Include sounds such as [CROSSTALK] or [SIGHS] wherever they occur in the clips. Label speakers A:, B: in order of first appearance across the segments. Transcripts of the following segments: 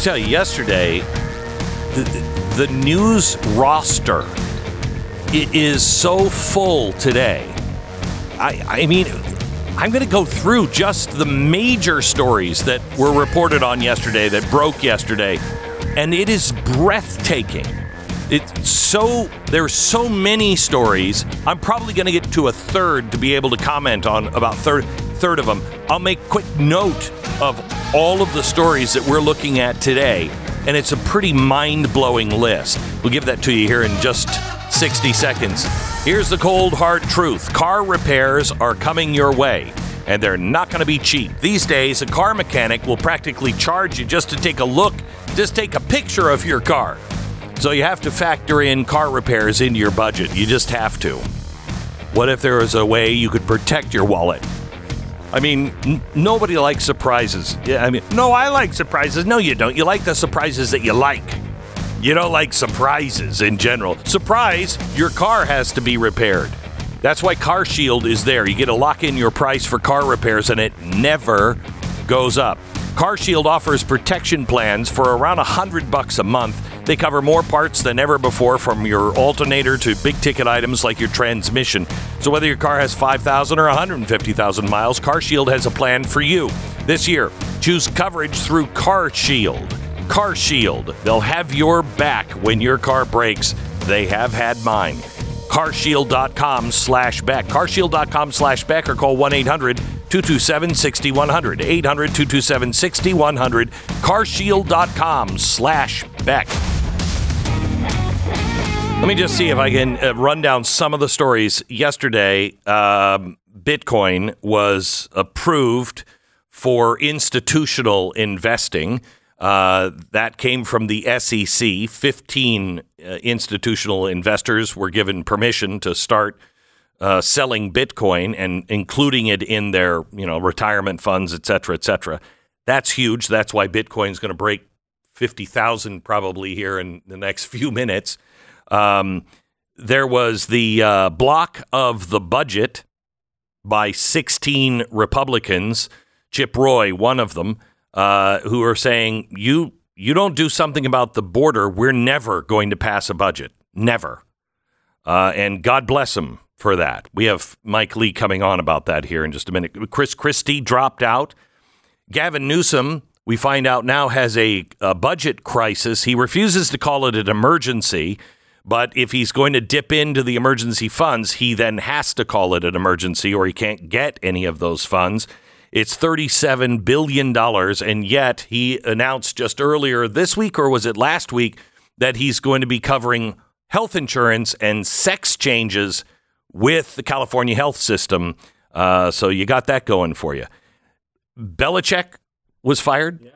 A: to
B: tell you, yesterday, the, the news roster it is so full today. I, I mean, I'm going to go through just the major stories that were reported on yesterday, that broke yesterday, and it is breathtaking. It's so there's so many stories. I'm probably going to get to a third to be able to comment on about third third of them. I'll make quick note of all of the stories that we're looking at today, and it's a pretty mind-blowing list. We'll give that to you here in just 60 seconds. Here's the cold hard truth. Car repairs are coming your way and they're not going to be cheap. These days, a car mechanic will practically charge you just to take a look, just take a picture of your car. So you have to factor in car repairs into your budget. You just have to. What if there was a way you could protect your wallet? I mean, n- nobody likes surprises. Yeah, I mean, no, I like surprises. No, you don't. You like the surprises that you like. You don't like surprises in general. Surprise, your car has to be repaired. That's why Car Shield is there. You get to lock in your price for car repairs and it never goes up. Car Shield offers protection plans for around 100 bucks a month. They cover more parts than ever before from your alternator to big ticket items like your transmission. So whether your car has 5,000 or 150,000 miles, CarShield has a plan for you. This year, choose coverage through CarShield. CarShield, they'll have your Beck when your car breaks. They have had mine. CarShield.com slash Beck. CarShield.com slash back or call 1 800 227 6100. 800 227 6100. Carshield.com slash Beck. Let me just see if I can uh, run down some of the stories. Yesterday, um, Bitcoin was approved for institutional investing. Uh, that came from the SEC. 15 uh, institutional investors were given permission to start uh, selling Bitcoin and including it in their, you know, retirement funds, et cetera, et cetera. That's huge. That's why Bitcoin is going to break 50,000 probably here in the next [LAUGHS] few minutes. Um, there was the uh, block of the budget by 16 Republicans, Chip Roy, one of them, uh, who are saying, you, you don't do something about the border, we're never going to pass a budget. Never. Uh, and God bless him for that. We have Mike Lee coming on about that here in just a minute. Chris Christie dropped out. Gavin Newsom, we find out now, has a, a budget crisis. He refuses to call it an emergency. But if he's going to dip into the emergency funds, he then has to call it an emergency or he can't get any of those funds. It's $37 billion. And yet he announced just earlier this week, or was it last week, that he's going to be covering health insurance and sex changes with the California health system. Uh, so you got that going for you. Belichick was fired. Yeah.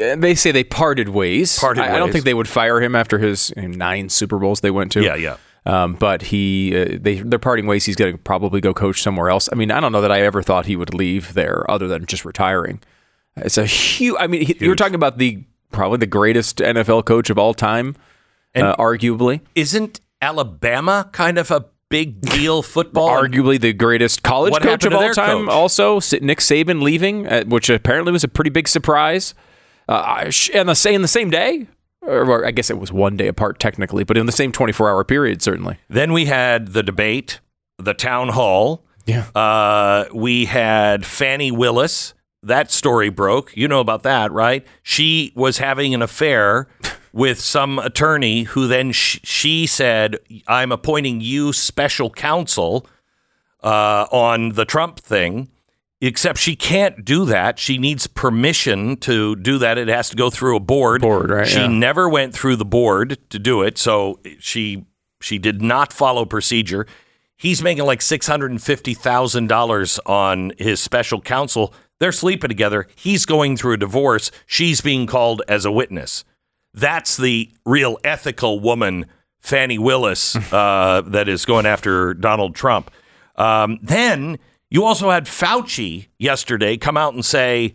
C: Uh, They say they parted ways.
B: Parted
C: I, I don't think they would fire him after his you know, nine Super Bowls they went to.
B: Yeah, yeah.
C: Um, but he, uh, they, they're parting ways. He's going to probably go coach somewhere else. I mean, I don't know that I ever thought he would leave there, other than just retiring. It's a huge. I mean, he, you were talking about the probably the greatest NFL coach of all time, uh, arguably.
B: Isn't Alabama kind of a big deal [LAUGHS] football?
C: Arguably the greatest college
B: What
C: coach of all time.
B: coach?
C: Also, Nick Saban leaving, uh, which apparently was a pretty big surprise. Uh, and the same in the same day, or, I guess it was one day apart technically, but in the same twenty four hour period, certainly.
B: Then we had the debate, the town hall.
C: Yeah.
B: Uh, we had Fani Willis. That story broke. You know about that, right? She was having an affair [LAUGHS] with some attorney who then sh- she said, I'm appointing you special counsel uh, on the Trump thing. Except she can't do that. She needs permission to do that. It has to go through a board.
C: Board, right,
B: She
C: yeah.
B: never went through the board to do it, so she she did not follow procedure. He's making like six hundred and fifty thousand dollars on his special counsel. They're sleeping together. He's going through a divorce. She's being called as a witness. That's the real ethical woman, Fani Willis, [LAUGHS] uh, that is going after Donald Trump. Um, then you also had Fauci yesterday come out and say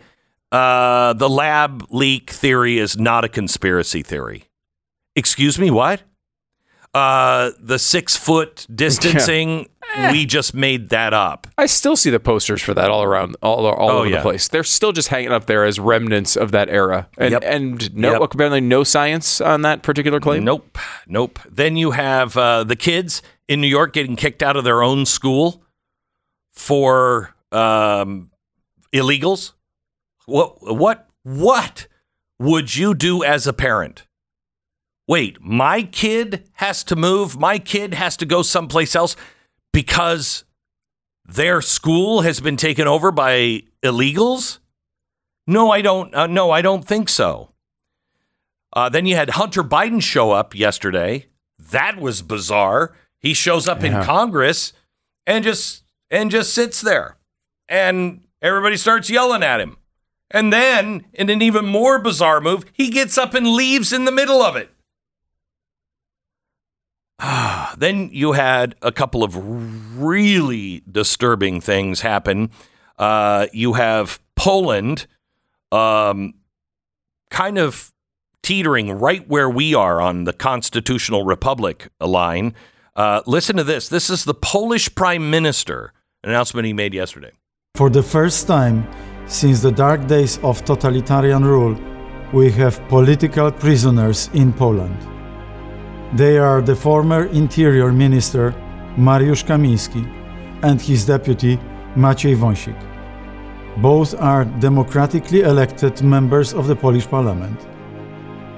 B: uh, the lab leak theory is not a conspiracy theory. Excuse me, what? Uh, the six foot distancing, [LAUGHS] we just made that up.
C: I still see the posters for that all around, all, all
B: Oh,
C: over
B: yeah.
C: the place. They're still just hanging up there as remnants of that era, and
B: Yep.
C: and no,
B: Yep.
C: apparently no science on that particular claim.
B: Nope, nope. Then you have uh, the kids in New York getting kicked out of their own school for um, illegals. What? What? What would you do as a parent? Wait, my kid has to move. My kid has to go someplace else because their school has been taken over by illegals. No, I don't. Uh, no, I don't think so. Uh, then you had Hunter Biden show up yesterday. That was bizarre. He shows up in Congress and just and just sits there, and everybody starts yelling at him. And then, in an even more bizarre move, he gets up and leaves in the middle of it. [SIGHS] then you had a couple of really disturbing things happen. Uh, you have Poland, um, kind of teetering right where we are on the constitutional republic line. Uh, listen to this. This is the Polish prime minister an announcement he made yesterday.
D: For the first time since the dark days of totalitarian rule, we have political prisoners in Poland. They are the former Interior Minister Mariusz Kamiński and his deputy Maciej Wąsik. Both are democratically elected members of the Polish parliament.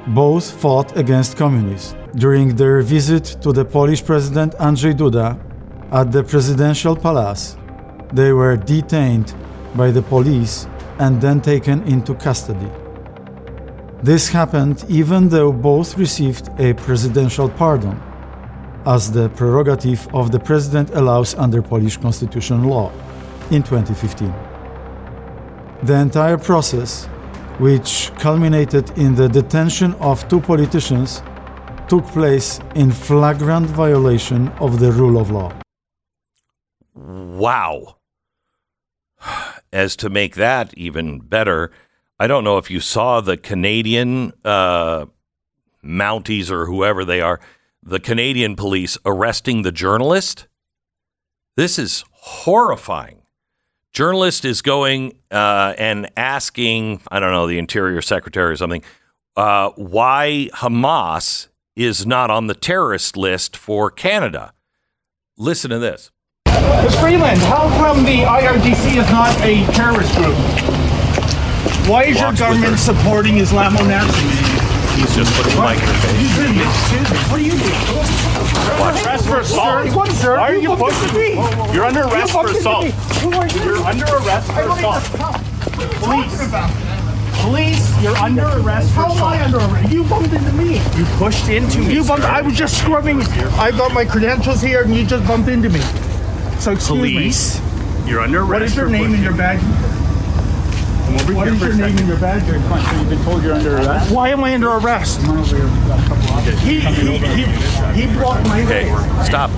D: Both fought against communists. During their visit to the Polish President Andrzej Duda at the presidential palace, they were detained by the police and then taken into custody. This happened even though both received a presidential pardon, as the prerogative of the president allows under Polish constitutional law, in 2015. The entire process, which culminated in the detention of two politicians, took place in flagrant violation of the rule of law.
B: Wow. As to make that even better, I don't know if you saw the Canadian uh, Mounties or whoever they are, the Canadian police arresting the journalist. This is horrifying. Journalist is going uh, and asking, I don't know, the Interior Secretary or something, uh, why Hamas is not on the terrorist list for Canada. Listen to this.
E: Ms. Freeland, how come the IRGC is not a terrorist group? Why is your
B: Walks with
E: government
B: her.
E: supporting Islamo-Nazis?
B: He's just putting the mic in her face.
E: Excuse me, excuse me, what are you doing? Arrest for assault.
F: What, sir?
E: Why are you pushing me? You're under arrest for assault.
F: me. Who are you?
E: You're under arrest for assault.
F: even stop. What are you
E: Police.
F: talking about?
E: Police, you're under arrest for
F: How am I
E: assault.
F: under arrest? You bumped into me.
E: You pushed into me.
F: You bumped.
E: sir.
F: I was just scrubbing. I got my credentials here, and you just bumped into me. So excuse
E: Police, you're under arrest.
F: What is your name and your badge?
E: Come over
F: What
E: here
F: is your name
E: second.
F: and your badge?
E: You've been told you're under arrest.
F: Why am I under arrest? He he he, he blocked my
B: Okay,
F: way.
B: stop.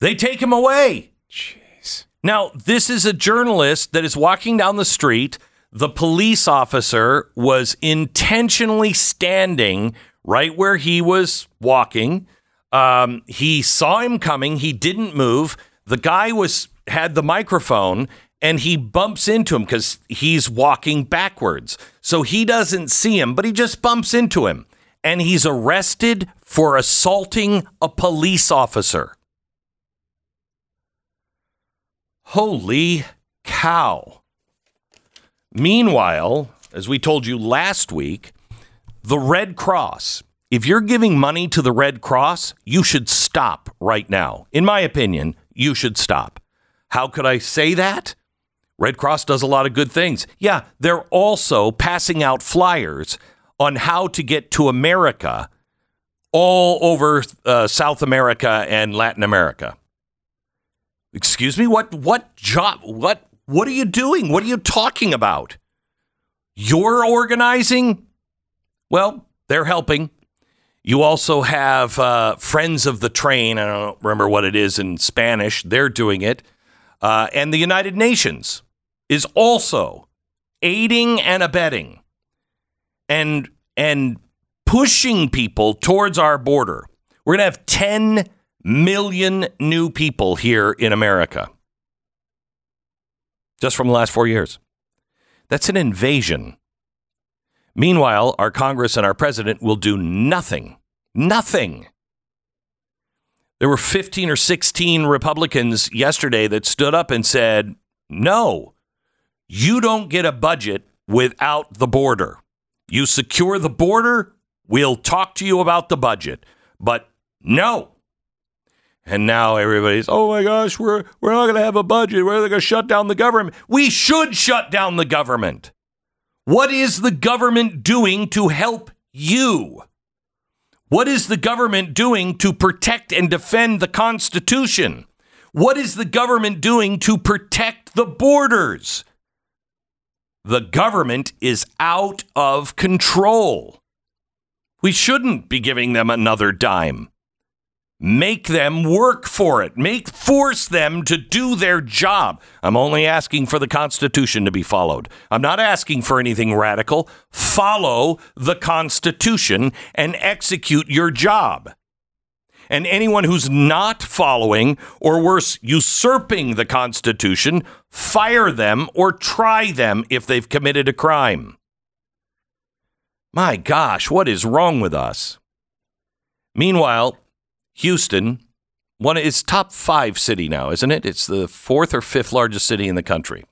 B: They take him away.
C: Jeez.
B: Now, this is a journalist that is walking down the street. The police officer was intentionally standing right where he was walking. Um, he saw him coming. He didn't move. The guy was had the microphone and he bumps into him because he's walking backwards. So he doesn't see him, but he just bumps into him. And he's arrested for assaulting a police officer. Holy cow. Meanwhile, as we told you last week, the Red Cross, if you're giving money to the Red Cross, you should stop right now. In my opinion, you should stop. How could I say that? Red Cross does a lot of good things. Yeah, they're also passing out flyers on how to get to America all over uh, South America and Latin America. Excuse me, what what job what what are you doing? What are you talking about? You're organizing? Well, they're helping. You also have uh, Friends of the Train. I don't remember what it is in Spanish. They're doing it. Uh, and the United Nations is also aiding and abetting and and pushing people towards our border. We're going to have 10 million new people here in America. Just from the last 4 years. That's an invasion. Meanwhile, our Congress and our president will do nothing. Nothing. There were 15 or 16 Republicans yesterday that stood up and said, no, you don't get a budget without the border. You secure the border, we'll talk to you about the budget. But no. And now everybody's, oh my gosh, we're, we're not going to have a budget. We're going to shut down the government. We should shut down the government. What is the government doing to help you? What is the government doing to protect and defend the Constitution? What is the government doing to protect the borders? The government is out of control. We shouldn't be giving them another dime. Make them work for it. Make force them to do their job. I'm only asking for the Constitution to be followed. I'm not asking for anything radical. Follow the Constitution and execute your job. And anyone who's not following, or worse, usurping the Constitution, fire them or try them if they've committed a crime. My gosh, what is wrong with us? Meanwhile, Houston, one is top five city now, isn't it? It's the fourth or fifth largest city in the country.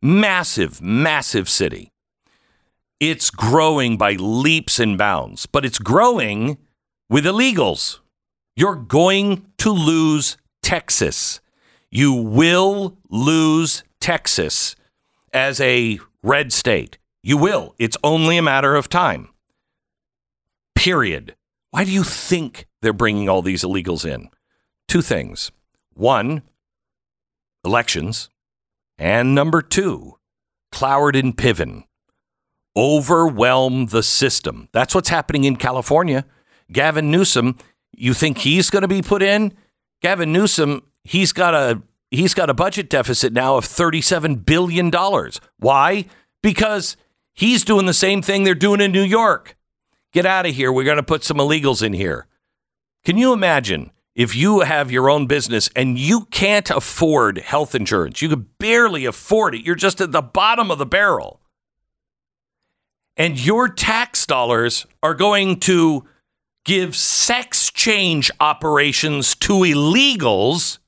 B: Massive, massive city. It's growing by leaps and bounds, but it's growing with illegals. You're going to lose Texas. You will lose Texas as a red state. You will. It's only a matter of time. Period. Why do you think they're bringing all these illegals in? Two things. One, elections. And number two, Cloward and Piven. Overwhelm the system. That's what's happening in California. Gavin Newsom, you think he's going to be put in? Gavin Newsom, he's got a he's got a budget deficit now of 37 billion dollars. Why? Because he's doing the same thing they're doing in New York. Get out of here. We're going to put some illegals in here. Can you imagine if you have your own business and you can't afford health insurance? You could barely afford it. You're just at the bottom of the barrel. And your tax dollars are going to give sex change operations to illegals.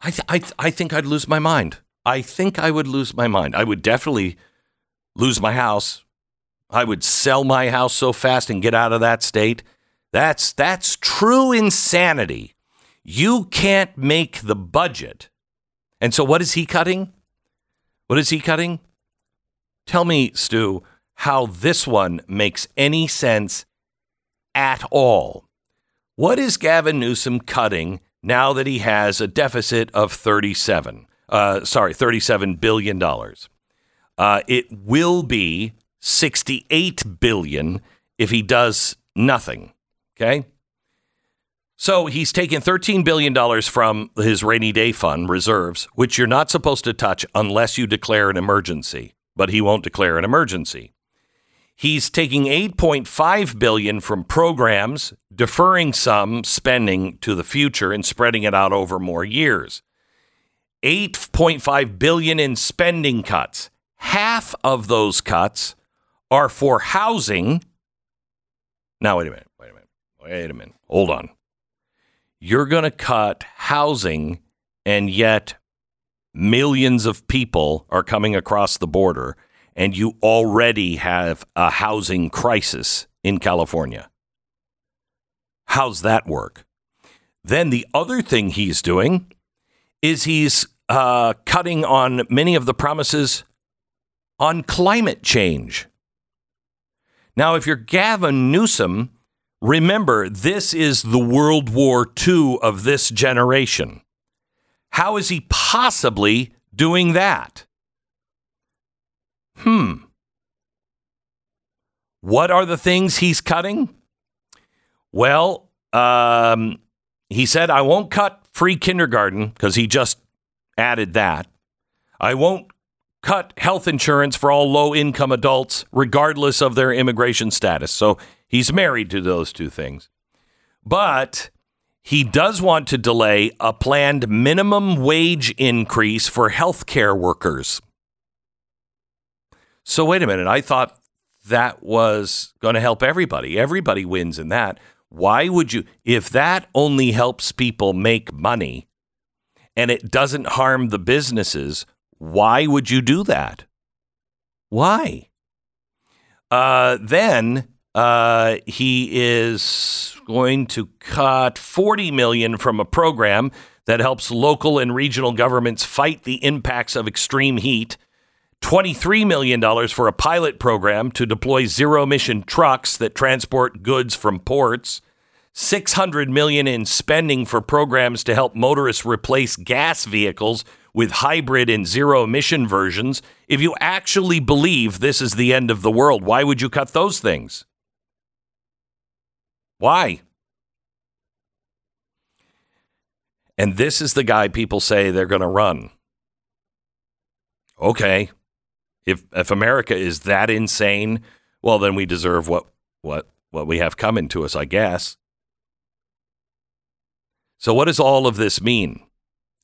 B: I, th- I, th- I think I'd lose my mind. I think I would lose my mind. I would definitely lose my house. I would sell my house so fast and get out of that state. That's that's true insanity. You can't make the budget. And so what is he cutting? What is he cutting? Tell me, Stu, how this one makes any sense at all. What is Gavin Newsom cutting now that he has a deficit of 37? Uh, sorry, 37 billion dollars. Uh, it will be 68 billion if he does nothing. Okay. So he's taken $13 billion from his rainy day fund reserves, which you're not supposed to touch unless you declare an emergency, but he won't declare an emergency. He's taking 8.5 billion from programs, deferring some spending to the future and spreading it out over more years. 8.5 billion in spending cuts. Half of those cuts are for housing. Now wait a minute. Wait a minute. Hold on. You're going to cut housing and yet millions of people are coming across the border and you already have a housing crisis in California. How's that work? Then the other thing he's doing is he's uh, cutting on many of the promises on climate change. Now, if you're Gavin Newsom, remember this is the World War II of this generation. How is he possibly doing that? Hmm. What are the things he's cutting? Well, um, he said, I won't cut free kindergarten because he just added that. I won't cut health insurance for all low income adults, regardless of their immigration status. So he's married to those two things. But he does want to delay a planned minimum wage increase for healthcare workers. So, wait a minute. I thought that was going to help everybody. Everybody wins in that. Why would you, if that only helps people make money and it doesn't harm the businesses, why would you do that? Why? Uh, then uh, he is going to cut 40 million from a program that helps local and regional governments fight the impacts of extreme heat. $23 million for a pilot program to deploy zero emission trucks that transport goods from ports. 600 million in spending for programs to help motorists replace gas vehicles with hybrid and zero emission versions. If you actually believe this is the end of the world, why would you cut those things? Why? And this is the guy people say they're going to run. Okay. If if America is that insane, well then we deserve what what what we have coming to us, I guess. So what does all of this mean?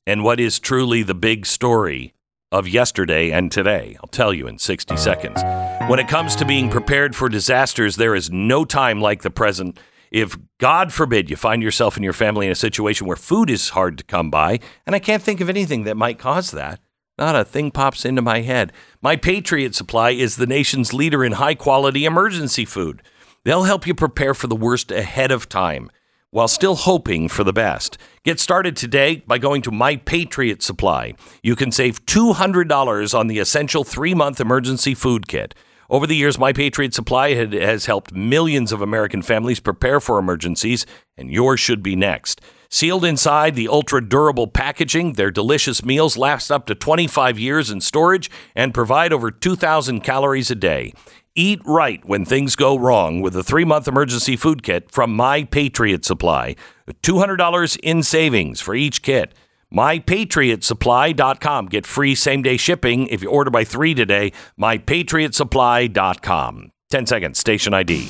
B: And what is truly the big story of yesterday and today? I'll tell you in 60 seconds. When it comes to being prepared for disasters, there is no time like the present if God forbid you find yourself and your family in a situation where food is hard to come by, and I can't think of anything that might cause that. Not a thing pops into my head. My Patriot Supply is the nation's leader in high quality emergency food. They'll help you prepare for the worst ahead of time while still hoping for the best. Get started today by going to My Patriot Supply. You can save $200 on the essential three month emergency food kit. Over the years, My Patriot Supply has helped millions of American families prepare for emergencies, and yours should be next. Sealed inside the ultra durable packaging, their delicious meals last up to 25 years in storage and provide over 2,000 calories a day. Eat right when things go wrong with a three month emergency food kit from My Patriot Supply. $200 in savings for each kit. MyPatriotSupply.com. Get free same day shipping if you order by three today. MyPatriotSupply.com. 10 seconds, station ID.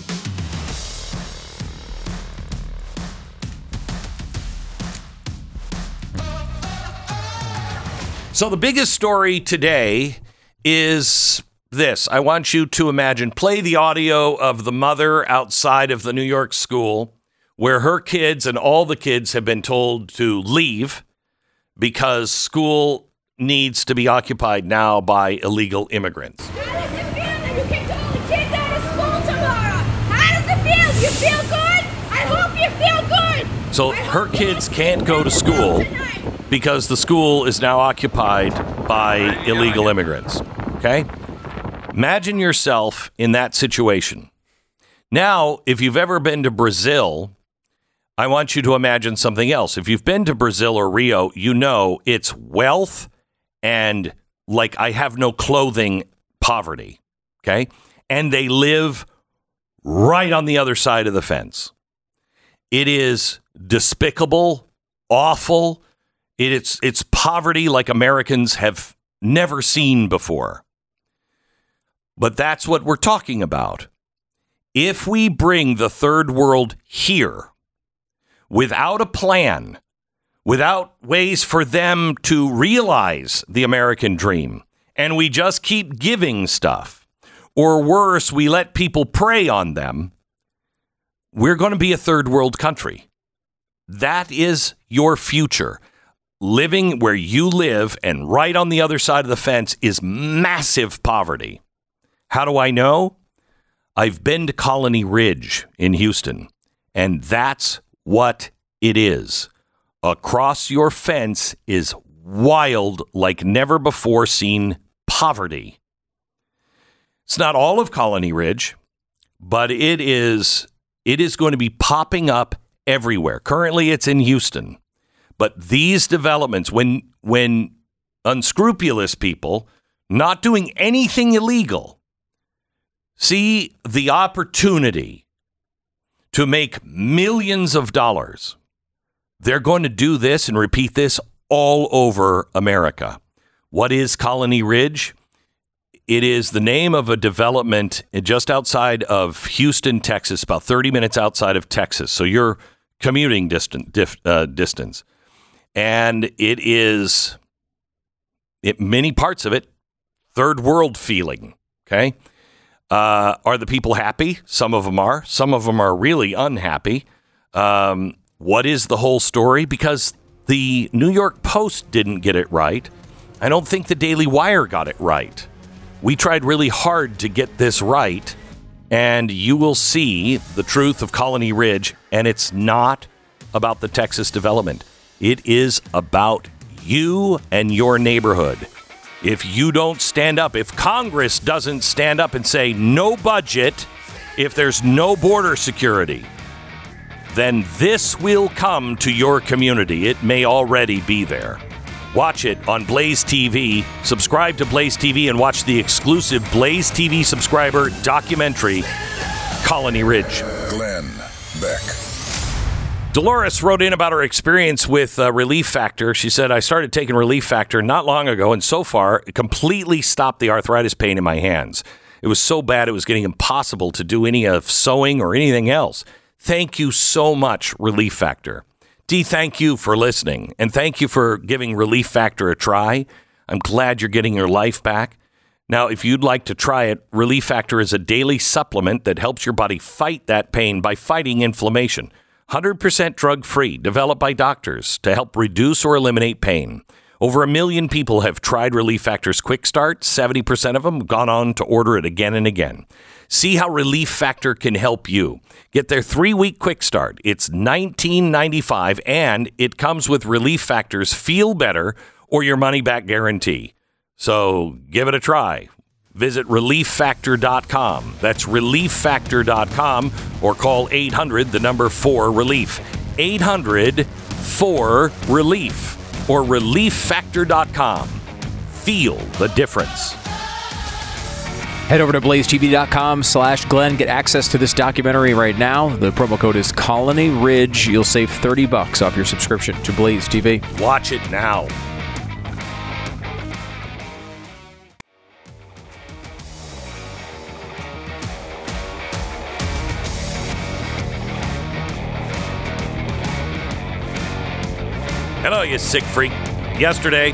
B: So, the biggest story today is this. I want you to imagine, play the audio of the mother outside of the New York school where her kids and all the kids have been told to leave because school needs to be occupied now by illegal immigrants.
G: How does it feel you kicked all the kids out of school tomorrow? How does it feel? You feel good? I hope you feel good.
B: So her kids can't go to school because the school is now occupied by illegal immigrants. Okay? Imagine yourself in that situation. Now, if you've ever been to Brazil, I want you to imagine something else. If you've been to Brazil or Rio, you know it's wealth and like I have no clothing poverty. Okay? And they live right on the other side of the fence. It is despicable, awful. It- It's it's poverty like Americans have never seen before. But that's what we're talking about. If we bring the third world here without a plan, without ways for them to realize the American dream, and we just keep giving stuff, or worse, we let people prey on them, we're going to be a third world country. That is your future. Living where you live and right on the other side of the fence is massive poverty. How do I know? I've been to Colony Ridge in Houston, and that's what it is. Across your fence is wild, like never before seen poverty. It's not all of Colony Ridge, but it is it is going to be popping up everywhere. Currently it's in Houston. But these developments when when unscrupulous people not doing anything illegal see the opportunity to make millions of dollars, they're going to do this and repeat this all over America. What is Colony Ridge? it is the name of a development just outside of Houston, Texas, about 30 minutes outside of Texas. So you're commuting distant, dif, uh, distance. And it is, it, many parts of it, third world feeling. Okay. Uh, are the people happy? Some of them are. Some of them are really unhappy. Um, what is the whole story? Because the New York Post didn't get it right. I don't think the Daily Wire got it right. We tried really hard to get this right, and you will see the truth of Colony Ridge, and it's not about the Texas development. It is about you and your neighborhood. If you don't stand up, if Congress doesn't stand up and say no budget, if there's no border security, then this will come to your community. It may already be there. Watch it on Blaze TV. Subscribe to Blaze TV and watch the exclusive Blaze TV subscriber documentary, Colony Ridge.
A: Glenn Beck.
B: Dolores wrote in about her experience with uh, Relief Factor. She said, I started taking Relief Factor not long ago, and so far, it completely stopped the arthritis pain in my hands. It was so bad, it was getting impossible to do any of sewing or anything else. Thank you so much, Relief Factor. D, thank you for listening and thank you for giving Relief Factor a try. I'm glad you're getting your life back. Now, if you'd like to try it, Relief Factor is a daily supplement that helps your body fight that pain by fighting inflammation. 100% drug free, developed by doctors to help reduce or eliminate pain. Over a million people have tried Relief Factor's Quick Start. 70% of them have gone on to order it again and again. See how Relief Factor can help you. Get their three week quick start. It's $19.95 and it comes with Relief Factor's Feel Better or your money back guarantee. So give it a try. Visit relieffactor.com. That's relieffactor.com or call 800 the number 4 relief. 800 4 relief or relieffactor.com. Feel the difference.
C: Head over to blazetv.com slash Glenn. Get access to this documentary right now. The promo code is Colony Ridge. You'll save 30 bucks off your subscription to Blaze TV.
B: Watch it now. Hello, you sick freak. Yesterday,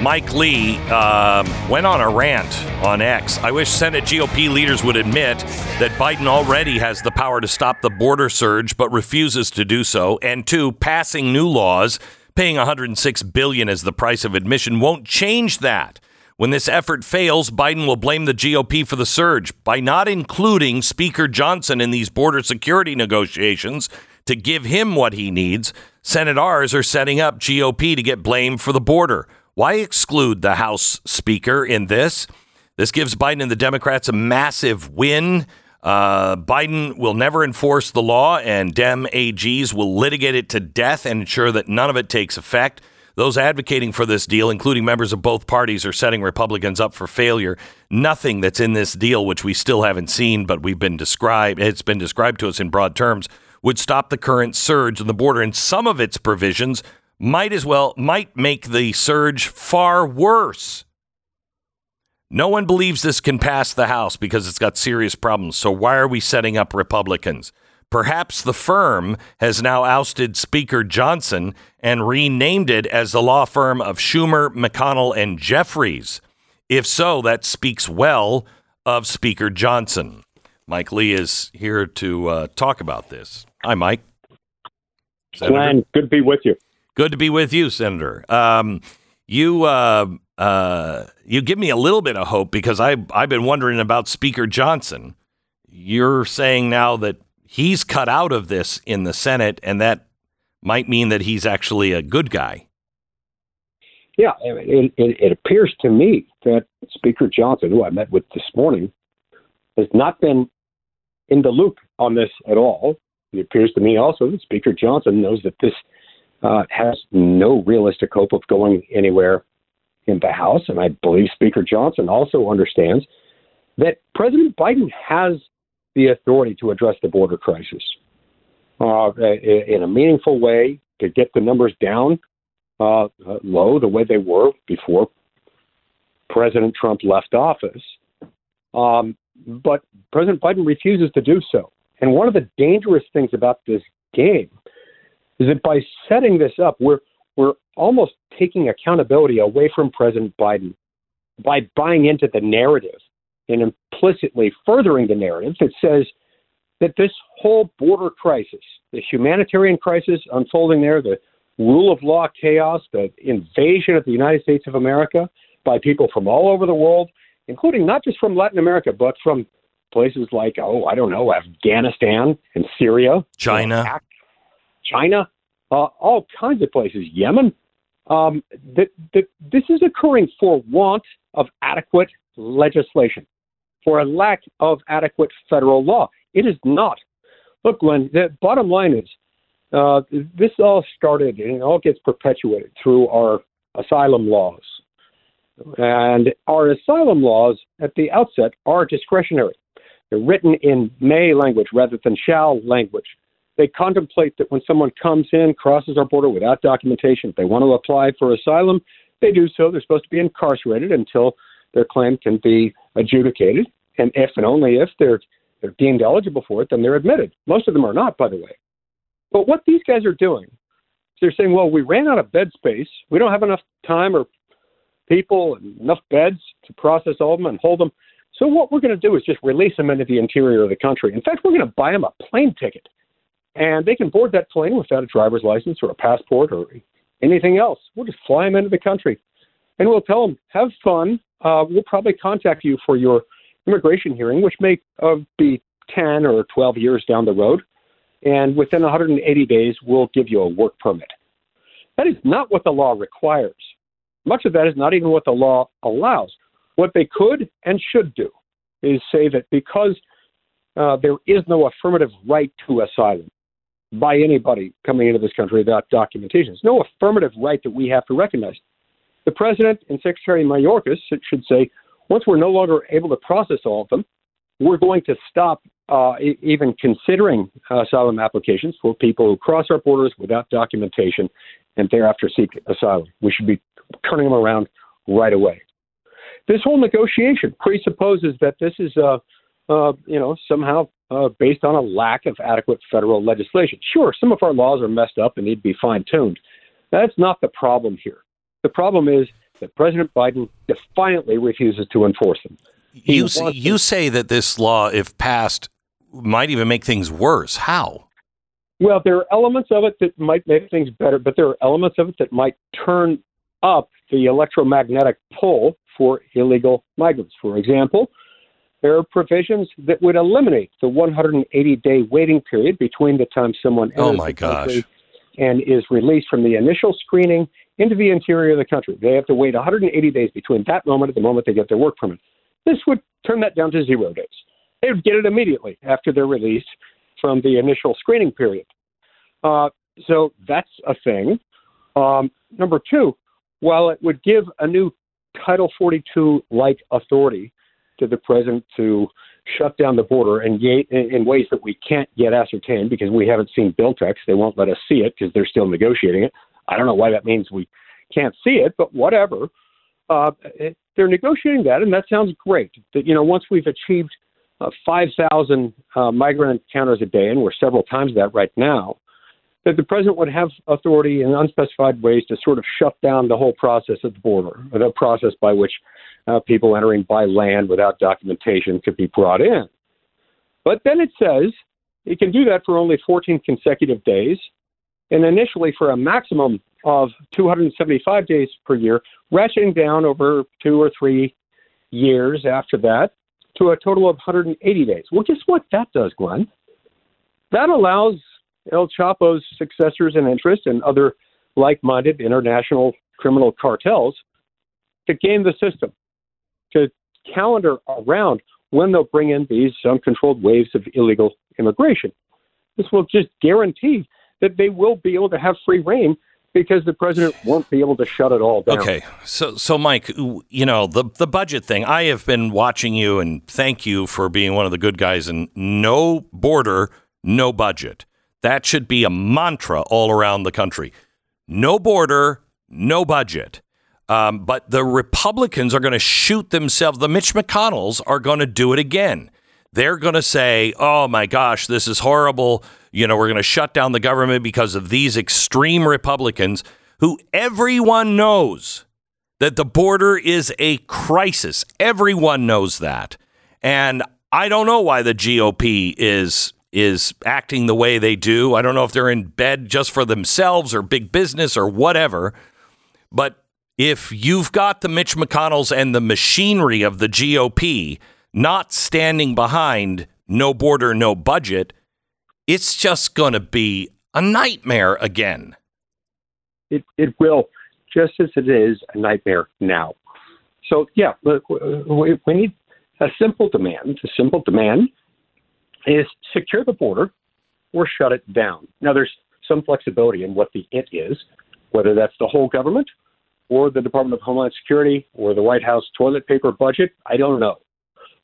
B: Mike Lee um, went on a rant on X. I wish Senate GOP leaders would admit that Biden already has the power to stop the border surge, but refuses to do so. And two, passing new laws, paying 106 billion as the price of admission, won't change that. When this effort fails, Biden will blame the GOP for the surge by not including Speaker Johnson in these border security negotiations to give him what he needs. Senate R's are setting up GOP to get blamed for the border. Why exclude the House Speaker in this? This gives Biden and the Democrats a massive win. Uh, Biden will never enforce the law, and Dem AGs will litigate it to death and ensure that none of it takes effect. Those advocating for this deal, including members of both parties, are setting Republicans up for failure. Nothing that's in this deal, which we still haven't seen, but we've been described, it's been described to us in broad terms, would stop the current surge on the border. And some of its provisions might as well might make the surge far worse. No one believes this can pass the House because it's got serious problems. So why are we setting up Republicans? Perhaps the firm has now ousted Speaker Johnson and renamed it as the law firm of Schumer, McConnell, and Jeffries. If so, that speaks well of Speaker Johnson. Mike Lee is here to uh, talk about this. Hi, Mike.
H: Senator. Glenn, good to be with you.
B: Good to be with you, Senator. Um, you uh, uh, you give me a little bit of hope because I I've been wondering about Speaker Johnson. You're saying now that he's cut out of this in the Senate, and that might mean that he's actually a good guy.
H: Yeah, it, it, it appears to me that Speaker Johnson, who I met with this morning, has not been in the loop on this at all. It appears to me also that Speaker Johnson knows that this uh, has no realistic hope of going anywhere in the House. And I believe Speaker Johnson also understands that President Biden has the authority to address the border crisis uh, in a meaningful way to get the numbers down uh, low the way they were before President Trump left office. Um, but President Biden refuses to do so. And one of the dangerous things about this game is that by setting this up, we're we're almost taking accountability away from President Biden by buying into the narrative and implicitly furthering the narrative that says that this whole border crisis, the humanitarian crisis unfolding there, the rule of law chaos, the invasion of the United States of America by people from all over the world, including not just from Latin America, but from places like, oh, I don't know, Afghanistan and Syria,
B: China,
H: China, uh, all kinds of places, Yemen. Um, that, that this is occurring for want of adequate legislation, for a lack of adequate federal law. It is not. Look, Glenn, the bottom line is uh, this all started and it all gets perpetuated through our asylum laws. And our asylum laws at the outset are discretionary. They're written in may language rather than shall language. They contemplate that when someone comes in, crosses our border without documentation, if they want to apply for asylum, they do so. They're supposed to be incarcerated until their claim can be adjudicated. And if and only if they're, they're deemed eligible for it, then they're admitted. Most of them are not, by the way. But what these guys are doing, they're saying, well, we ran out of bed space. We don't have enough time or people and enough beds to process all of them and hold them. So what we're going to do is just release them into the interior of the country. In fact, we're going to buy them a plane ticket, and they can board that plane without a driver's license or a passport or anything else. We'll just fly them into the country, and we'll tell them, "Have fun. Uh, we'll probably contact you for your immigration hearing, which may uh, be 10 or 12 years down the road, and within 180 days, we'll give you a work permit." That is not what the law requires. Much of that is not even what the law allows. What they could and should do is say that because uh, there is no affirmative right to asylum by anybody coming into this country without documentation, there's no affirmative right that we have to recognize. The president and Secretary Mayorkas should say, once we're no longer able to process all of them, we're going to stop uh, even considering asylum applications for people who cross our borders without documentation and thereafter seek asylum. We should be turning them around right away. This whole negotiation presupposes that this is, uh, uh, you know, somehow uh, based on a lack of adequate federal legislation. Sure, some of our laws are messed up and need to be fine tuned. That's not the problem here. The problem is that President Biden defiantly refuses to enforce them.
B: He you you say that this law, if passed, might even make things worse. How?
H: Well, there are elements of it that might make things better, but there are elements of it that might turn up the electromagnetic pull for illegal migrants. For example, there are provisions that would eliminate the 180 day waiting period between the time someone
B: oh
H: enters
B: my
H: the country
B: gosh.
H: and is released from the initial screening into the interior of the country. They have to wait 180 days between that moment and the moment they get their work permit. This would turn that down to zero days. They would get it immediately after they're released from the initial screening period. Uh, so that's a thing. Um, number two, while it would give a new Title 42 like authority to the president to shut down the border and in ways that we can't yet ascertain because we haven't seen bill text. They won't let us see it because they're still negotiating it. I don't know why that means we can't see it, but whatever. Uh, they're negotiating that, and that sounds great. That you know, once we've achieved uh, 5,000 uh, migrant encounters a day, and we're several times that right now, that the president would have authority in unspecified ways to sort of shut down the whole process at the border, the process by which uh, people entering by land without documentation could be brought in. But then it says he can do that for only 14 consecutive days, and initially for a maximum of 275 days per year, ratcheting down over two or three years after that to a total of 180 days. Well, guess what that does, Glenn? That allows El Chapo's successors in interest and other like minded international criminal cartels to game the system, to calendar around when they'll bring in these uncontrolled waves of illegal immigration. This will just guarantee that they will be able to have free reign because the president won't be able to shut it all down.
B: Okay, so so Mike, you know the the budget thing. I have been watching you, and thank you for being one of the good guys. And no border, no budget. That should be a mantra all around the country. No border, no budget. Um, but the Republicans are going to shoot themselves. The Mitch McConnells are going to do it again. They're going to say, oh my gosh, this is horrible. You know, we're going to shut down the government because of these extreme Republicans who everyone knows that the border is a crisis. Everyone knows that. And I don't know why the GOP is is acting the way they do. I don't know if they're in bed just for themselves or big business or whatever. But if you've got the Mitch McConnells and the machinery of the GOP not standing behind no border, no budget, it's just going to be a nightmare again.
H: It, it will, just as it is a nightmare now. So, yeah, we, we need a simple demand. A simple demand is secure the border or shut it down. Now, there's some flexibility in what the it is, whether that's the whole government or the Department of Homeland Security or the White House toilet paper budget. I don't know.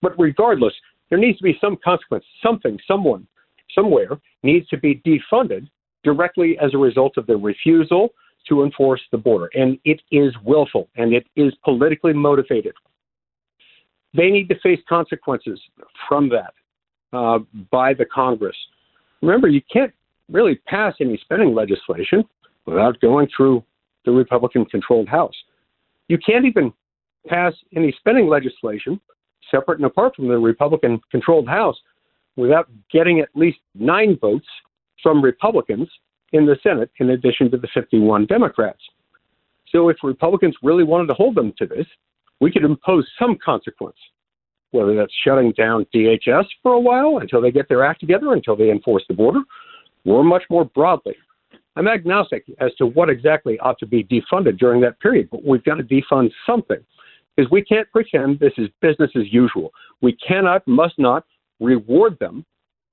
H: But regardless, there needs to be some consequence. Something, someone, somewhere needs to be defunded directly as a result of the refusal to enforce the border. And it is willful and it is politically motivated. They need to face consequences from that uh, by the Congress. Remember, you can't really pass any spending legislation without going through the Republican controlled House. You can't even pass any spending legislation separate and apart from the Republican controlled House without getting at least nine votes from Republicans in the Senate, in addition to the 51 Democrats. So if Republicans really wanted to hold them to this, we could impose some consequence, whether that's shutting down DHS for a while until they get their act together, until they enforce the border, or much more broadly. I'm agnostic as to what exactly ought to be defunded during that period, but we've got to defund something. Because we can't pretend this is business as usual. We cannot, must not reward them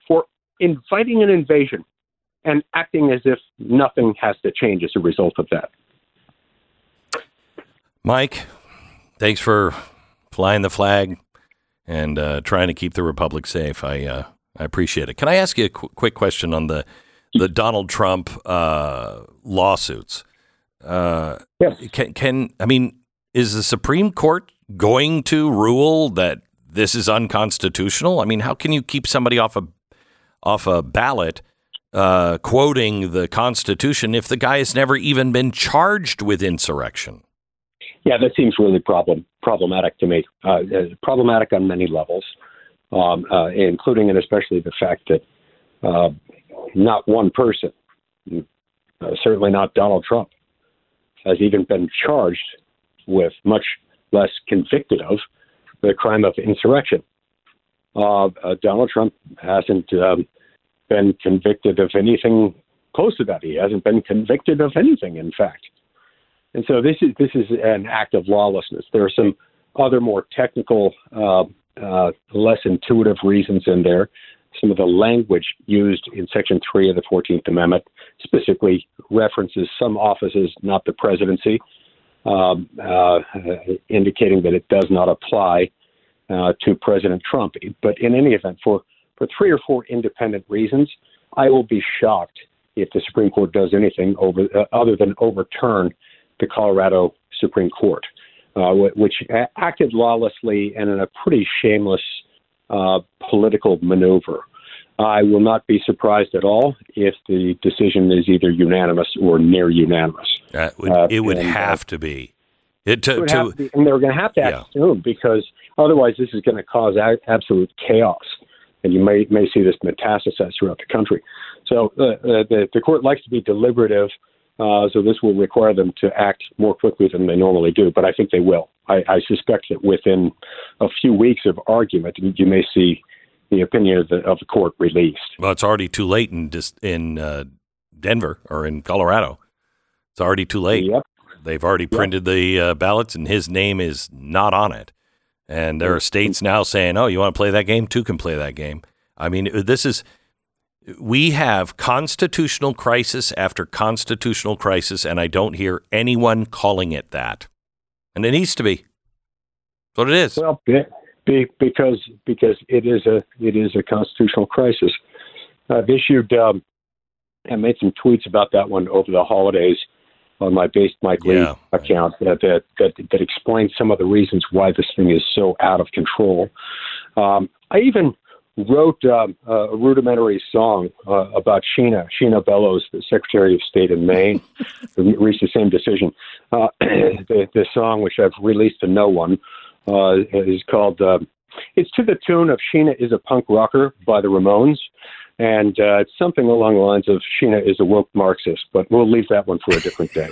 H: for inviting an invasion and acting as if nothing has to change as a result of that.
B: Mike, thanks for flying the flag and uh, trying to keep the republic safe. I uh, I appreciate it. Can I ask you a qu- quick question on the the Donald Trump uh, lawsuits? Uh,
H: yes.
B: Can can I mean is the Supreme Court going to rule that this is unconstitutional? I mean, how can you keep somebody off a off a ballot uh, quoting the Constitution if the guy has never even been charged with insurrection?
H: Yeah, that seems really problem problematic to me. Uh, uh, problematic on many levels, um, uh, including and especially the fact that uh, not one person, uh, certainly not Donald Trump, has even been charged with, much less convicted of, the crime of insurrection. Uh, Donald Trump hasn't um, been convicted of anything close to that. He hasn't been convicted of anything, in fact. And so this is this is an act of lawlessness. There are some other more technical, uh, uh, less intuitive reasons in there. Some of the language used in Section 3 of the 14th Amendment specifically references some offices, not the presidency, um, uh, indicating that it does not apply uh, to President Trump. But in any event, for, for three or four independent reasons, I will be shocked if the Supreme Court does anything over, uh, other than overturn the Colorado Supreme Court, uh, which acted lawlessly and in a pretty shameless uh, political maneuver. I will not be surprised at all if the decision is either unanimous or near unanimous.
B: Would, uh, it would and, uh, have to be. It, to,
H: it would to, to be, and they're going to have to act yeah. soon because otherwise this is going to cause a- absolute chaos, and you may may see this metastasize throughout the country. So uh, the the court likes to be deliberative uh, so this will require them to act more quickly than they normally do, but I think they will. I, I suspect that within a few weeks of argument, you may see the opinion of the, of the court released.
B: Well, it's already too late in in uh, Denver or in Colorado. It's already too late.
H: Yep.
B: They've already printed yep. the uh, ballots, and his name is not on it. And there are states now saying, "Oh, you want to play that game? Two can play that game." I mean, this is we have constitutional crisis after constitutional crisis, and I don't hear anyone calling it that. And it needs to be. That's what it is.
H: Well, be, because because it is a it is a constitutional crisis. I've issued um, and made some tweets about that one over the holidays. on my Based Mike Lee
B: Yeah.
H: account that, that that that explains some of the reasons why this thing is so out of control. Um, I even wrote um, a rudimentary song uh, about Sheena Sheena Bellows, the Secretary of State in Maine, [LAUGHS] who reached the same decision. Uh, [CLEARS THROAT] the, the song, which I've released to no one, uh, is called. Uh, it's to the tune of Sheena is a punk rocker by the Ramones. And uh, it's something along the lines of Sheena is a woke Marxist, but we'll leave that one for a different day.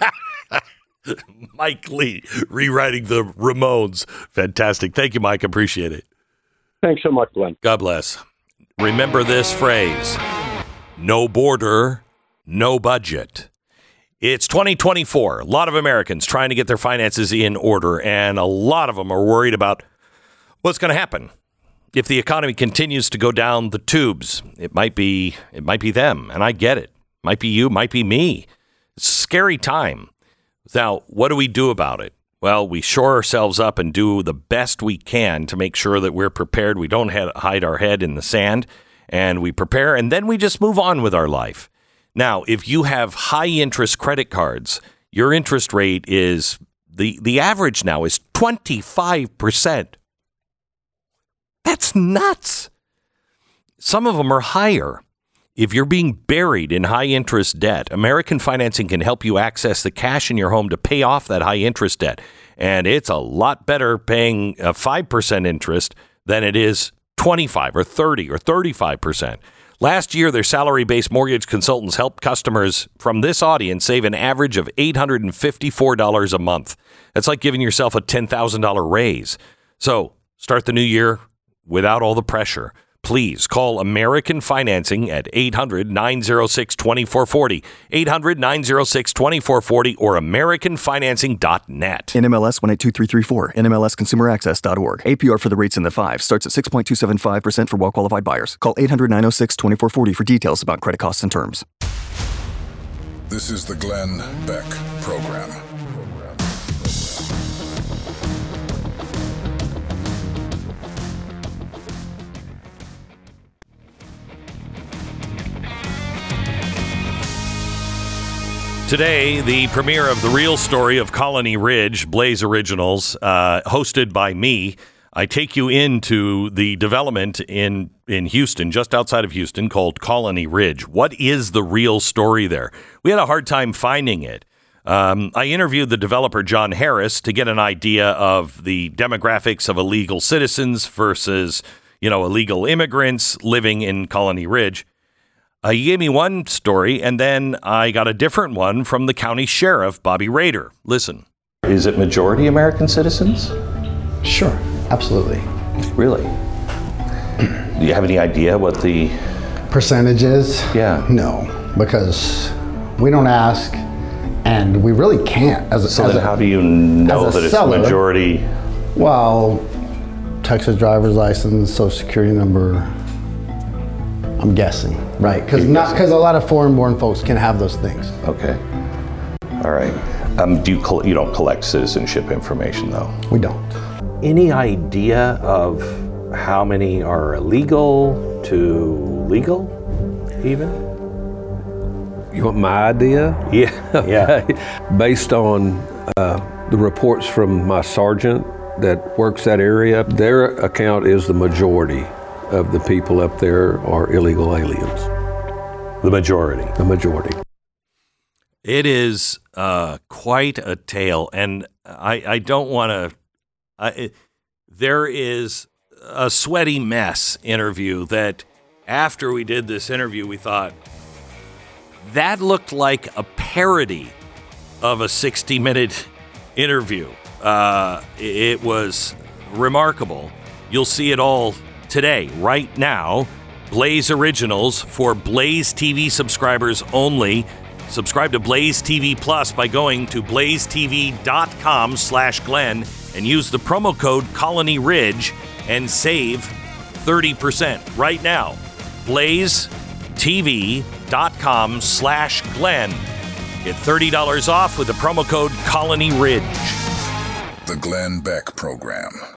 H: [LAUGHS]
B: Mike Lee rewriting the Ramones. Fantastic. Thank you, Mike. Appreciate it.
H: Thanks so much, Glenn.
B: God bless. Remember this phrase no border, no budget. It's 2024. A lot of Americans trying to get their finances in order, and a lot of them are worried about what's going to happen if the economy continues to go down the tubes. It might be it might be them, and I get it. Might be you, might be me. It's a scary time. Now, what do we do about it? Well, we shore ourselves up and do the best we can to make sure that we're prepared. We don't hide our head in the sand and we prepare and then we just move on with our life. Now, if you have high interest credit cards, your interest rate is the, the average now is 25%. That's nuts. Some of them are higher. If you're being buried in high interest debt, American Financing can help you access the cash in your home to pay off that high interest debt. And it's a lot better paying a 5% interest than it is 25 or 30 or 35%. Last year, their salary based mortgage consultants helped customers from this audience save an average of $854 a month. That's like giving yourself a $10,000 raise. So start the new year without all the pressure. Please call American Financing at 800 906 2440, 800 906 2440, or AmericanFinancing.net.
I: NMLS 182334, NMLSConsumerAccess.org. APR for the rates in the five starts at 6.275% for well qualified buyers. Call 800 906 2440 for details about credit costs and terms.
A: This is the Glenn Beck Program.
B: Today, the premiere of the real story of Colony Ridge, Blaze Originals, uh, hosted by me. I take you into the development in in Houston, just outside of Houston, called Colony Ridge. What is the real story there? We had a hard time finding it. Um, I interviewed the developer John Harris to get an idea of the demographics of illegal citizens versus, you know, illegal immigrants living in Colony Ridge. Uh, he gave me one story, and then I got a different one from the county sheriff, Bobby Rader. Listen.
J: Is it majority American citizens?
K: Sure, absolutely.
J: Really? Do you have any idea what the
K: percentage is?
J: Yeah.
K: No, because we don't ask, and we really can't. As a,
J: So
K: as
J: then
K: a-
J: how do you know
K: as a
J: that it's
K: seller-
J: majority?
K: Well, Texas driver's license, social security number. I'm guessing, right? Because not because a lot of foreign-born folks can have those things.
J: Okay. All right. Um, do you col- you don't collect citizenship information though?
K: We don't.
J: Any idea of how many are illegal to legal, even?
L: You want my idea? [LAUGHS]
J: Yeah. Yeah.
L: Based on uh, the reports from my sergeant that works that area, their account is the majority of the people up there are illegal aliens.
J: The majority.
L: The majority.
B: It is uh, quite a tale, and I, I don't want to. There is a sweaty mess interview that after we did this interview, we thought that looked like a parody of a 60 minute interview. Uh, it was remarkable. You'll see it all today, right now. Blaze Originals for Blaze TV subscribers only. Subscribe to Blaze TV Plus by going to blazetv.com slash Glenn and use the promo code Colony Ridge and save 30% right now. blazetv.com slash Glenn. Get $30 off with the promo code Colony Ridge.
A: The Glenn Beck Program.